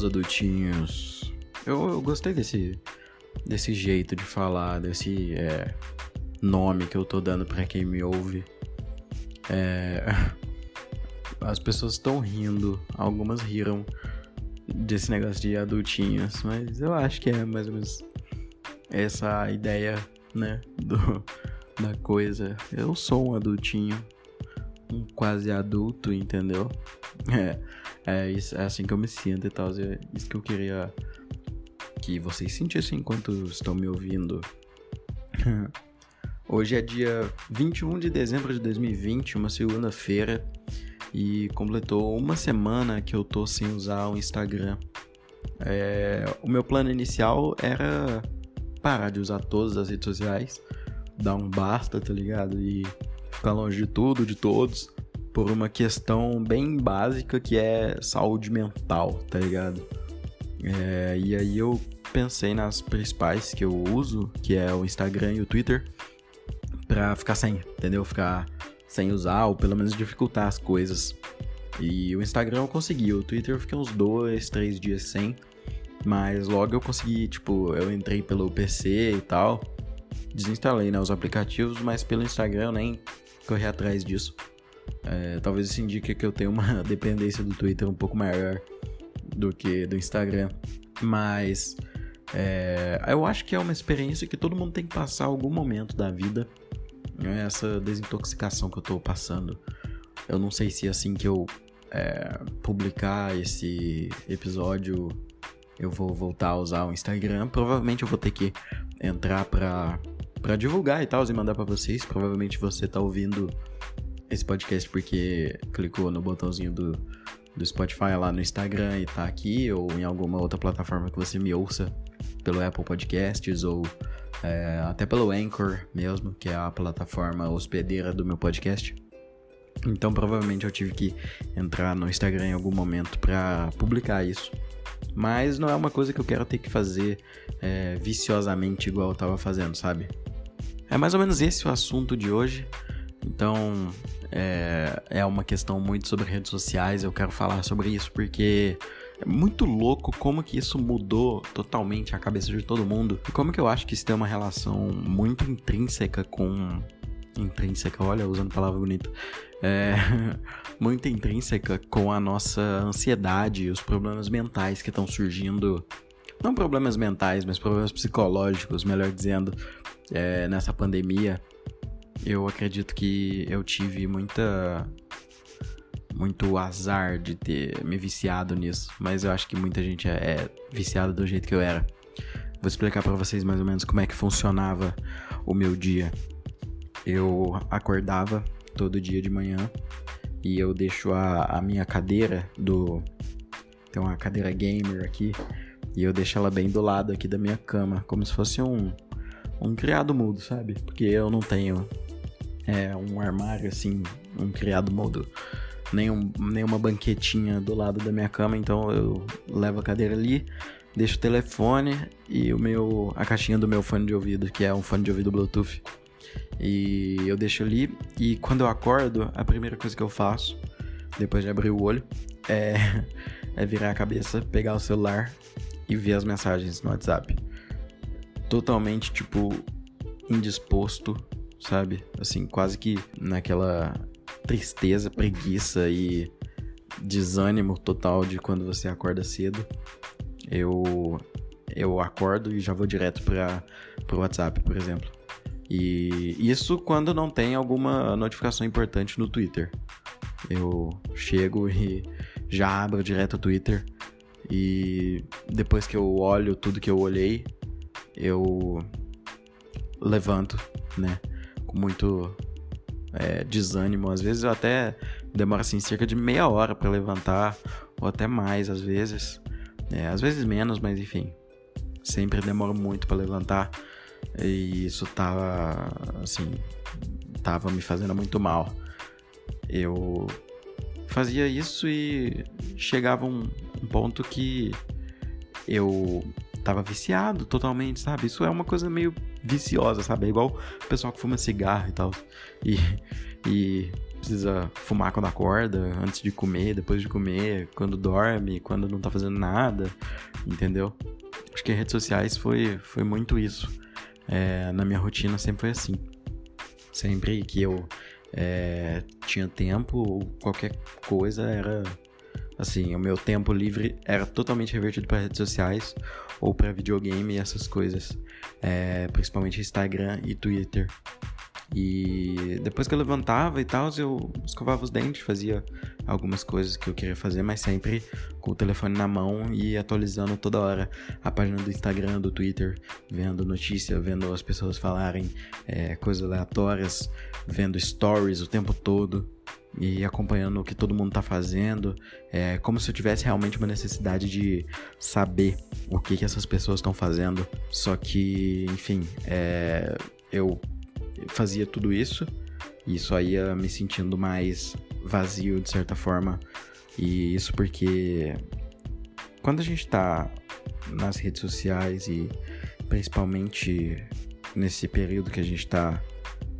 Meus adultinhos. Eu, eu gostei desse, desse jeito de falar, desse é, nome que eu tô dando para quem me ouve. É, as pessoas estão rindo, algumas riram desse negócio de adultinhos, mas eu acho que é mais ou menos essa ideia, né, do, da coisa. Eu sou um adultinho, um quase adulto, entendeu? É, é, isso, é assim que eu me sinto e tal. É isso que eu queria que vocês sentissem enquanto estão me ouvindo. Hoje é dia 21 de dezembro de 2020, uma segunda-feira, e completou uma semana que eu tô sem usar o Instagram. É, o meu plano inicial era parar de usar todas as redes sociais, dar um basta, tá ligado? E ficar longe de tudo, de todos por uma questão bem básica que é saúde mental, tá ligado? É, e aí eu pensei nas principais que eu uso, que é o Instagram e o Twitter, pra ficar sem, entendeu? Ficar sem usar ou pelo menos dificultar as coisas. E o Instagram eu consegui, o Twitter eu fiquei uns dois, três dias sem, mas logo eu consegui, tipo, eu entrei pelo PC e tal, desinstalei né, os aplicativos, mas pelo Instagram eu nem corri atrás disso. É, talvez isso indique que eu tenho uma dependência do Twitter um pouco maior do que do Instagram. Mas é, eu acho que é uma experiência que todo mundo tem que passar algum momento da vida. Né? Essa desintoxicação que eu tô passando. Eu não sei se assim que eu é, publicar esse episódio eu vou voltar a usar o Instagram. Provavelmente eu vou ter que entrar pra, pra divulgar e tal e mandar para vocês. Provavelmente você tá ouvindo esse podcast porque clicou no botãozinho do, do Spotify lá no Instagram e tá aqui, ou em alguma outra plataforma que você me ouça, pelo Apple Podcasts ou é, até pelo Anchor mesmo, que é a plataforma hospedeira do meu podcast. Então provavelmente eu tive que entrar no Instagram em algum momento para publicar isso. Mas não é uma coisa que eu quero ter que fazer é, viciosamente igual eu tava fazendo, sabe? É mais ou menos esse o assunto de hoje. Então, é, é uma questão muito sobre redes sociais. Eu quero falar sobre isso porque é muito louco como que isso mudou totalmente a cabeça de todo mundo. E como que eu acho que isso tem uma relação muito intrínseca com. Intrínseca, olha, usando palavra bonita. É, muito intrínseca com a nossa ansiedade e os problemas mentais que estão surgindo. Não problemas mentais, mas problemas psicológicos, melhor dizendo, é, nessa pandemia. Eu acredito que eu tive muita muito azar de ter me viciado nisso, mas eu acho que muita gente é, é viciada do jeito que eu era. Vou explicar para vocês mais ou menos como é que funcionava o meu dia. Eu acordava todo dia de manhã e eu deixo a, a minha cadeira do tem uma cadeira gamer aqui e eu deixo ela bem do lado aqui da minha cama, como se fosse um um criado mudo, sabe? Porque eu não tenho é, um armário assim, um criado mudo, nenhum, nenhuma banquetinha do lado da minha cama, então eu levo a cadeira ali, deixo o telefone e o meu a caixinha do meu fone de ouvido, que é um fone de ouvido Bluetooth. E eu deixo ali e quando eu acordo, a primeira coisa que eu faço, depois de abrir o olho, é, é virar a cabeça, pegar o celular e ver as mensagens no WhatsApp. Totalmente, tipo, indisposto sabe? Assim, quase que naquela tristeza, preguiça e desânimo total de quando você acorda cedo. Eu eu acordo e já vou direto para o WhatsApp, por exemplo. E isso quando não tem alguma notificação importante no Twitter. Eu chego e já abro direto o Twitter e depois que eu olho tudo que eu olhei, eu levanto, né? com muito é, desânimo. Às vezes eu até demora assim cerca de meia hora para levantar, ou até mais às vezes. É, às vezes menos, mas enfim. Sempre demora muito para levantar. E isso tava assim, tava me fazendo muito mal. Eu fazia isso e chegava um, um ponto que eu tava viciado totalmente, sabe? Isso é uma coisa meio viciosa, sabe? É igual o pessoal que fuma cigarro e tal. E, e precisa fumar quando acorda, antes de comer, depois de comer, quando dorme, quando não tá fazendo nada, entendeu? Acho que redes sociais foi, foi muito isso. É, na minha rotina sempre foi assim. Sempre que eu é, tinha tempo, qualquer coisa era assim, o meu tempo livre era totalmente revertido para redes sociais ou para videogame e essas coisas, é, principalmente Instagram e Twitter. E depois que eu levantava e tal, eu escovava os dentes, fazia algumas coisas que eu queria fazer, mas sempre com o telefone na mão e atualizando toda hora a página do Instagram, do Twitter, vendo notícia, vendo as pessoas falarem é, coisas aleatórias, vendo stories o tempo todo e acompanhando o que todo mundo tá fazendo, é como se eu tivesse realmente uma necessidade de saber o que, que essas pessoas estão fazendo. Só que, enfim, é, eu fazia tudo isso e só ia me sentindo mais vazio de certa forma. E isso porque quando a gente tá nas redes sociais e principalmente nesse período que a gente tá,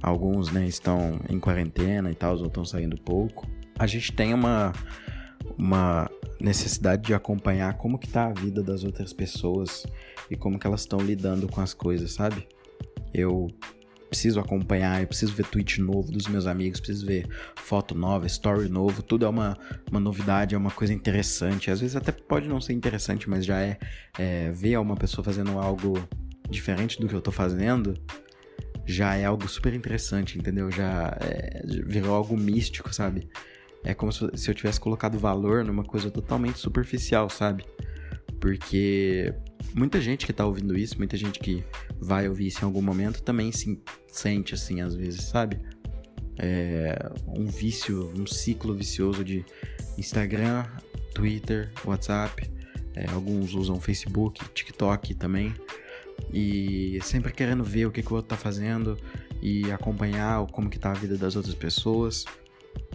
alguns né, estão em quarentena e tal, ou estão saindo pouco, a gente tem uma, uma necessidade de acompanhar como que tá a vida das outras pessoas e como que elas estão lidando com as coisas, sabe? Eu preciso acompanhar, eu preciso ver tweet novo dos meus amigos, preciso ver foto nova, story novo, tudo é uma, uma novidade, é uma coisa interessante. Às vezes até pode não ser interessante, mas já é, é ver uma pessoa fazendo algo diferente do que eu tô fazendo, já é algo super interessante, entendeu? Já é, virou algo místico, sabe? É como se eu tivesse colocado valor numa coisa totalmente superficial, sabe? Porque muita gente que tá ouvindo isso, muita gente que vai ouvir isso em algum momento também se sente assim às vezes, sabe? É um vício, um ciclo vicioso de Instagram, Twitter, WhatsApp, é, alguns usam Facebook, TikTok também, e sempre querendo ver o que, que o outro tá fazendo e acompanhar como que tá a vida das outras pessoas.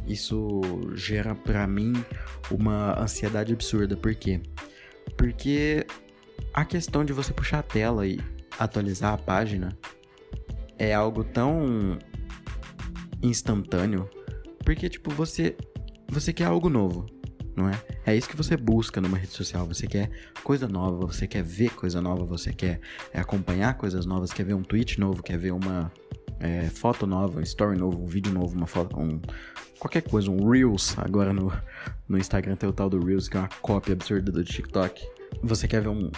Isso gera para mim uma ansiedade absurda, por quê? Porque a questão de você puxar a tela e atualizar a página é algo tão instantâneo, porque tipo você você quer algo novo, não é? É isso que você busca numa rede social. Você quer coisa nova, você quer ver coisa nova, você quer é, acompanhar coisas novas, quer ver um tweet novo, quer ver uma é, foto nova, um story novo, um vídeo novo, uma foto, um qualquer coisa, um Reels. Agora no, no Instagram tem o tal do Reels, que é uma cópia absurda do TikTok. Você quer ver um,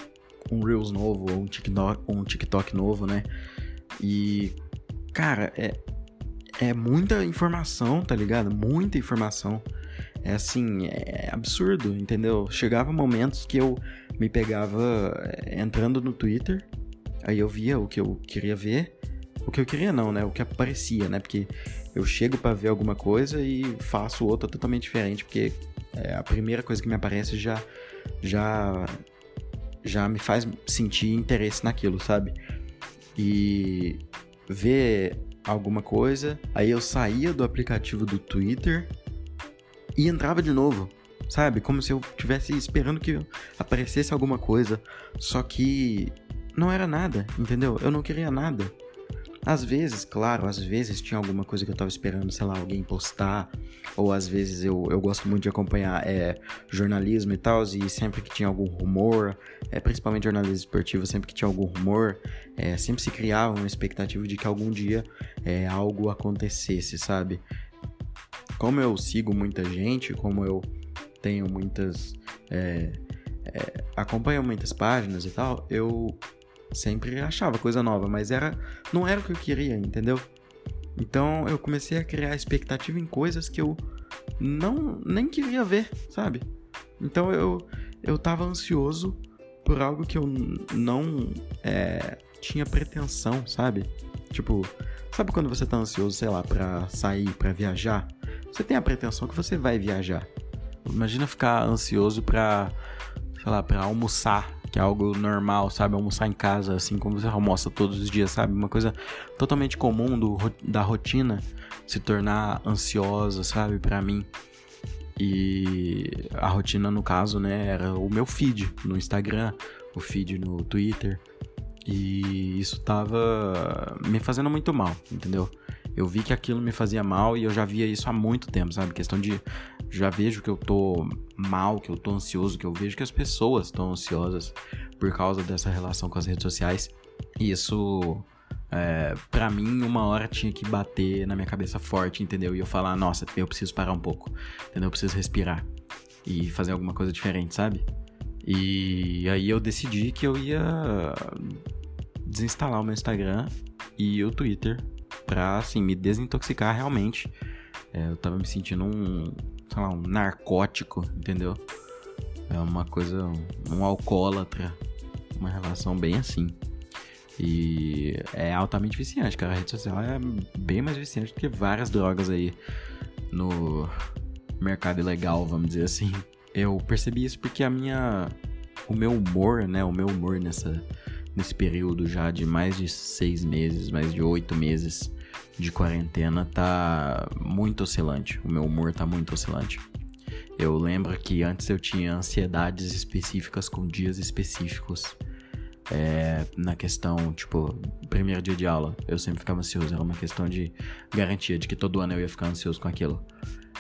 um Reels novo ou um TikTok, um TikTok novo, né? E, cara, é, é muita informação, tá ligado? Muita informação. É assim, é absurdo, entendeu? Chegava momentos que eu me pegava é, entrando no Twitter, aí eu via o que eu queria ver. O que eu queria não, né? O que aparecia, né? Porque eu chego para ver alguma coisa e faço outra totalmente diferente, porque é, a primeira coisa que me aparece já já já me faz sentir interesse naquilo, sabe? E ver alguma coisa, aí eu saía do aplicativo do Twitter e entrava de novo, sabe? Como se eu tivesse esperando que aparecesse alguma coisa, só que não era nada, entendeu? Eu não queria nada. Às vezes, claro, às vezes tinha alguma coisa que eu tava esperando, sei lá, alguém postar, ou às vezes eu, eu gosto muito de acompanhar é, jornalismo e tal, e sempre que tinha algum rumor, é, principalmente jornalismo esportivo, sempre que tinha algum rumor, é, sempre se criava uma expectativa de que algum dia é, algo acontecesse, sabe? Como eu sigo muita gente, como eu tenho muitas. É, é, acompanho muitas páginas e tal, eu sempre achava coisa nova, mas era não era o que eu queria, entendeu? Então eu comecei a criar expectativa em coisas que eu não nem queria ver, sabe? Então eu eu tava ansioso por algo que eu não é, tinha pretensão, sabe? Tipo, sabe quando você tá ansioso, sei lá, para sair, para viajar? Você tem a pretensão que você vai viajar. Imagina ficar ansioso pra, sei lá, pra almoçar que é algo normal, sabe? Almoçar em casa, assim como você almoça todos os dias, sabe? Uma coisa totalmente comum do, da rotina se tornar ansiosa, sabe? Para mim. E a rotina, no caso, né, era o meu feed no Instagram, o feed no Twitter. E isso tava me fazendo muito mal, entendeu? Eu vi que aquilo me fazia mal e eu já via isso há muito tempo, sabe? Questão de. Já vejo que eu tô mal, que eu tô ansioso, que eu vejo que as pessoas estão ansiosas por causa dessa relação com as redes sociais. E isso. É, para mim, uma hora tinha que bater na minha cabeça forte, entendeu? E eu falar, nossa, eu preciso parar um pouco, entendeu? Eu preciso respirar e fazer alguma coisa diferente, sabe? E aí eu decidi que eu ia desinstalar o meu Instagram e o Twitter pra, assim, me desintoxicar realmente. É, eu tava me sentindo um, sei lá, um narcótico, entendeu? É uma coisa, um, alcoólatra, uma relação bem assim. E é altamente viciante, cara. A rede social é bem mais viciante do que várias drogas aí no mercado ilegal, vamos dizer assim. Eu percebi isso porque a minha. O meu humor, né? O meu humor nessa, nesse período já de mais de seis meses, mais de oito meses, de quarentena tá muito oscilante. O meu humor tá muito oscilante. Eu lembro que antes eu tinha ansiedades específicas com dias específicos. É, na questão, tipo, primeiro dia de aula, eu sempre ficava ansioso. Era uma questão de garantia de que todo ano eu ia ficar ansioso com aquilo.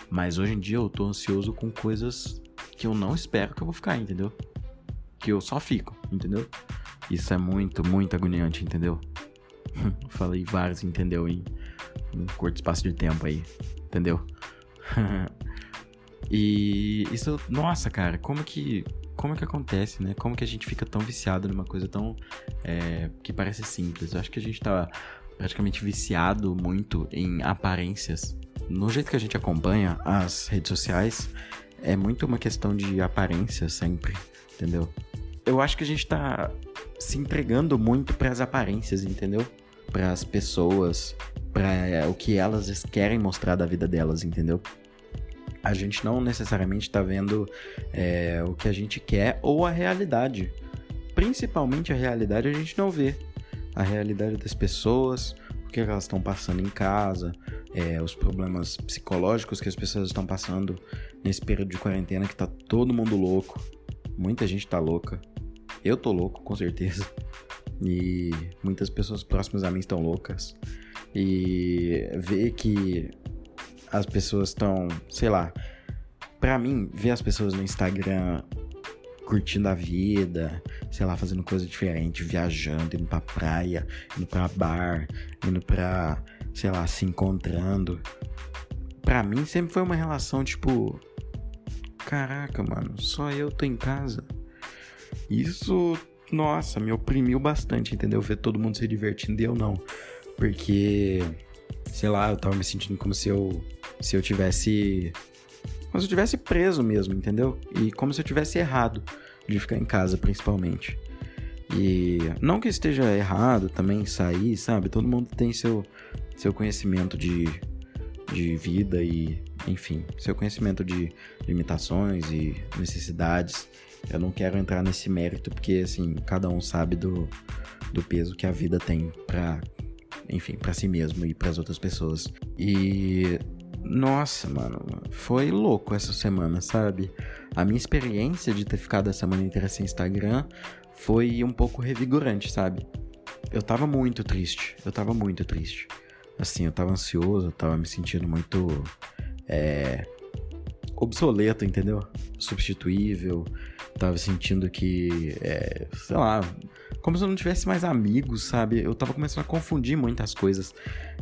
Mas hoje em dia eu tô ansioso com coisas que eu não espero que eu vou ficar, entendeu? Que eu só fico, entendeu? Isso é muito, muito agoniante, entendeu? Falei vários, entendeu? Em um curto espaço de tempo aí, entendeu? e isso, nossa, cara, como que como que acontece, né? Como que a gente fica tão viciado numa coisa tão é, que parece simples? Eu acho que a gente tá praticamente viciado muito em aparências. No jeito que a gente acompanha as redes sociais, é muito uma questão de aparência sempre, entendeu? Eu acho que a gente tá se entregando muito para as aparências, entendeu? Para as pessoas, para é, o que elas querem mostrar da vida delas, entendeu? A gente não necessariamente está vendo é, o que a gente quer ou a realidade. Principalmente a realidade a gente não vê. A realidade das pessoas, o que elas estão passando em casa, é, os problemas psicológicos que as pessoas estão passando nesse período de quarentena que tá todo mundo louco. Muita gente tá louca. Eu tô louco, com certeza. E muitas pessoas próximas a mim estão loucas. E ver que as pessoas estão, sei lá, para mim, ver as pessoas no Instagram curtindo a vida, sei lá, fazendo coisa diferente, viajando, indo pra praia, indo pra bar, indo pra, sei lá, se encontrando. Pra mim sempre foi uma relação tipo, caraca, mano, só eu tô em casa. Isso, nossa, me oprimiu bastante, entendeu? Ver todo mundo se divertindo e eu não. Porque, sei lá, eu tava me sentindo como se eu se eu tivesse como se eu tivesse preso mesmo, entendeu? E como se eu tivesse errado de ficar em casa, principalmente. E não que esteja errado também sair, sabe? Todo mundo tem seu seu conhecimento de de vida e, enfim, seu conhecimento de limitações e necessidades. Eu não quero entrar nesse mérito porque, assim, cada um sabe do, do peso que a vida tem para, enfim, para si mesmo e para as outras pessoas. E nossa, mano, foi louco essa semana, sabe? A minha experiência de ter ficado a semana inteira sem Instagram foi um pouco revigorante, sabe? Eu tava muito triste, eu tava muito triste. Assim, eu tava ansioso, eu tava me sentindo muito. É, obsoleto, entendeu? Substituível. Tava sentindo que, é, sei lá, como se eu não tivesse mais amigos, sabe? Eu tava começando a confundir muitas coisas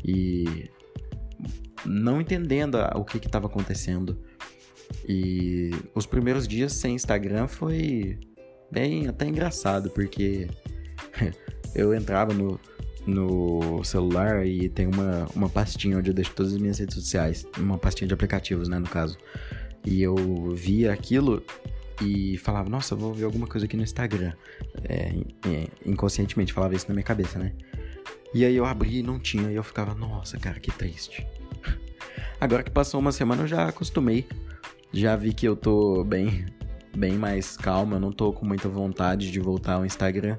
e não entendendo o que que tava acontecendo. E os primeiros dias sem Instagram foi bem até engraçado, porque eu entrava no, no celular e tem uma, uma pastinha onde eu deixo todas as minhas redes sociais. Uma pastinha de aplicativos, né, no caso. E eu via aquilo e falava, nossa, vou ver alguma coisa aqui no Instagram. É, inconscientemente falava isso na minha cabeça, né? E aí eu abri e não tinha, e eu ficava, nossa, cara, que triste. Agora que passou uma semana eu já acostumei. Já vi que eu tô bem, bem mais calmo, eu não tô com muita vontade de voltar ao Instagram.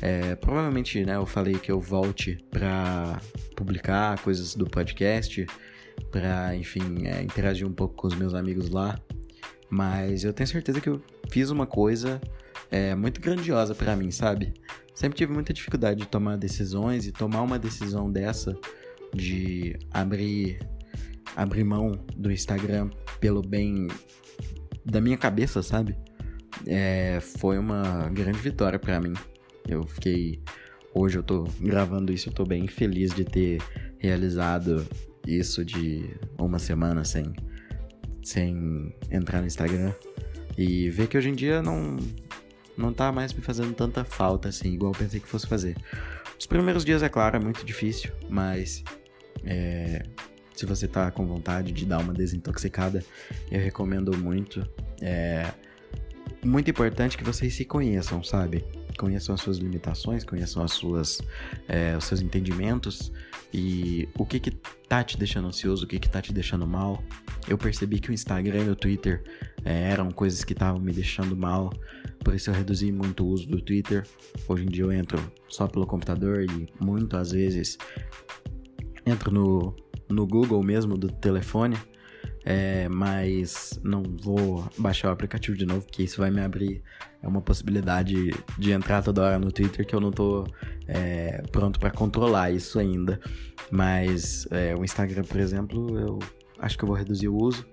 É, provavelmente, né, eu falei que eu volte para publicar coisas do podcast, para, enfim, é, interagir um pouco com os meus amigos lá. Mas eu tenho certeza que eu fiz uma coisa é, muito grandiosa para mim, sabe? Sempre tive muita dificuldade de tomar decisões e tomar uma decisão dessa de abrir abrir mão do Instagram pelo bem da minha cabeça, sabe? É, foi uma grande vitória para mim. Eu fiquei hoje eu tô gravando isso, eu tô bem feliz de ter realizado isso de uma semana sem sem entrar no Instagram e ver que hoje em dia não não tá mais me fazendo tanta falta assim, igual eu pensei que fosse fazer. Os primeiros dias, é claro, é muito difícil, mas é, se você tá com vontade de dar uma desintoxicada, eu recomendo muito. É muito importante que vocês se conheçam, sabe? Conheçam as suas limitações, conheçam as suas, é, os seus entendimentos e o que que tá te deixando ansioso, o que que tá te deixando mal. Eu percebi que o Instagram e o Twitter é, eram coisas que estavam me deixando mal, por isso eu reduzi muito o uso do Twitter. Hoje em dia eu entro só pelo computador e muito às vezes entro no, no Google mesmo do telefone. É, mas não vou baixar o aplicativo de novo, porque isso vai me abrir é uma possibilidade de entrar toda hora no Twitter que eu não tô é, pronto para controlar isso ainda. Mas é, o Instagram, por exemplo, eu acho que eu vou reduzir o uso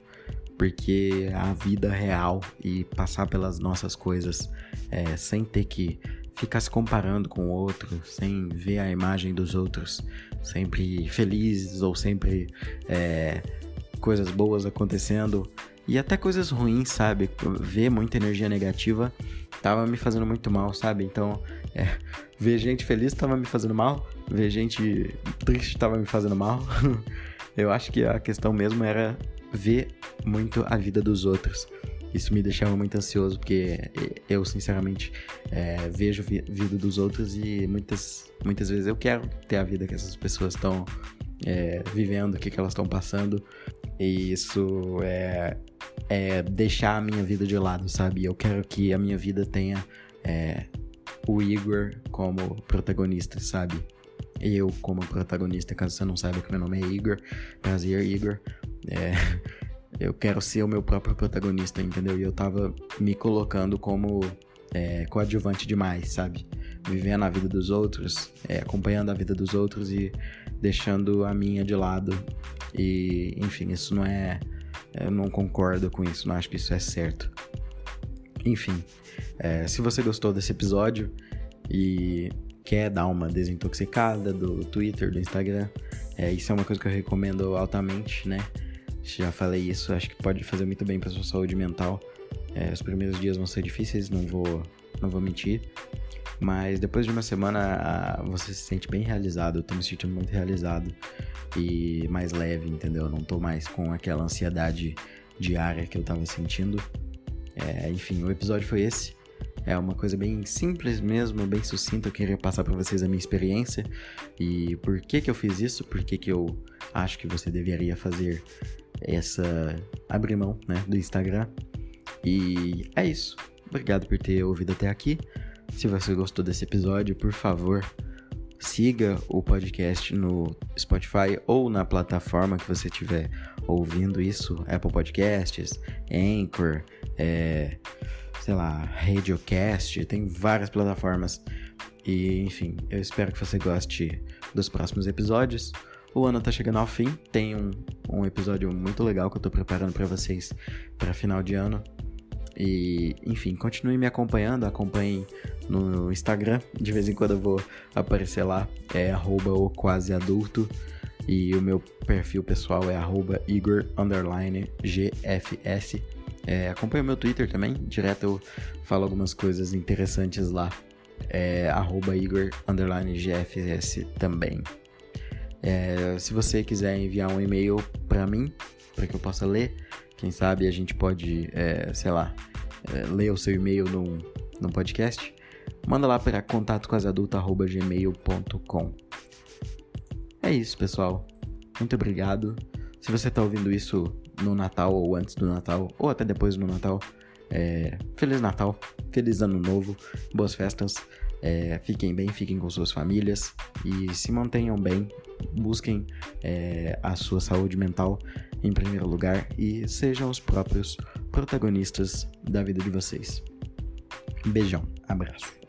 porque a vida real e passar pelas nossas coisas é, sem ter que ficar se comparando com o outro, sem ver a imagem dos outros sempre felizes ou sempre é, coisas boas acontecendo e até coisas ruins, sabe? Ver muita energia negativa tava me fazendo muito mal, sabe? Então, é, ver gente feliz tava me fazendo mal, ver gente triste tava me fazendo mal. Eu acho que a questão mesmo era ver muito a vida dos outros. Isso me deixava muito ansioso, porque eu, sinceramente, é, vejo a vida dos outros e muitas, muitas vezes eu quero ter a vida que essas pessoas estão é, vivendo, o que, que elas estão passando. E isso é, é deixar a minha vida de lado, sabe? Eu quero que a minha vida tenha é, o Igor como protagonista, sabe? Eu como protagonista, caso você não saiba que meu nome é Igor. Prazer, Igor. É, eu quero ser o meu próprio protagonista, entendeu? E eu tava me colocando como é, coadjuvante demais, sabe? Vivendo a vida dos outros, é, acompanhando a vida dos outros e deixando a minha de lado. E, enfim, isso não é. Eu não concordo com isso, não acho que isso é certo. Enfim, é, se você gostou desse episódio e quer dar uma desintoxicada do Twitter, do Instagram, é, isso é uma coisa que eu recomendo altamente, né? Já falei isso, acho que pode fazer muito bem para sua saúde mental. É, os primeiros dias vão ser difíceis, não vou, não vou mentir. Mas depois de uma semana você se sente bem realizado. Eu tô me sentindo muito realizado e mais leve, entendeu? não tô mais com aquela ansiedade diária que eu tava sentindo. É, enfim, o episódio foi esse. É uma coisa bem simples mesmo, bem sucinta. Eu queria passar para vocês a minha experiência e por que que eu fiz isso, por que que eu acho que você deveria fazer essa abrir mão, né, do Instagram. E é isso. Obrigado por ter ouvido até aqui. Se você gostou desse episódio, por favor, siga o podcast no Spotify ou na plataforma que você estiver ouvindo isso, Apple Podcasts, Anchor, é, sei lá, Radiocast, tem várias plataformas. E enfim, eu espero que você goste dos próximos episódios. O ano tá chegando ao fim, tem um, um episódio muito legal que eu tô preparando para vocês para final de ano. E, enfim, continue me acompanhando, acompanhem no Instagram, de vez em quando eu vou aparecer lá, é arroba o quase adulto. E o meu perfil pessoal é arroba Igor GFS. É, acompanhe o meu Twitter também, direto eu falo algumas coisas interessantes lá. É arroba Igor GFS também. É, se você quiser enviar um e-mail para mim, para que eu possa ler, quem sabe a gente pode, é, sei lá, é, ler o seu e-mail num, num podcast, manda lá para contatocoasadulta.gmail.com. É isso, pessoal. Muito obrigado. Se você está ouvindo isso no Natal ou antes do Natal, ou até depois do Natal, é, Feliz Natal, Feliz Ano Novo, boas festas. É, fiquem bem, fiquem com suas famílias e se mantenham bem. Busquem é, a sua saúde mental em primeiro lugar e sejam os próprios protagonistas da vida de vocês. Beijão, abraço.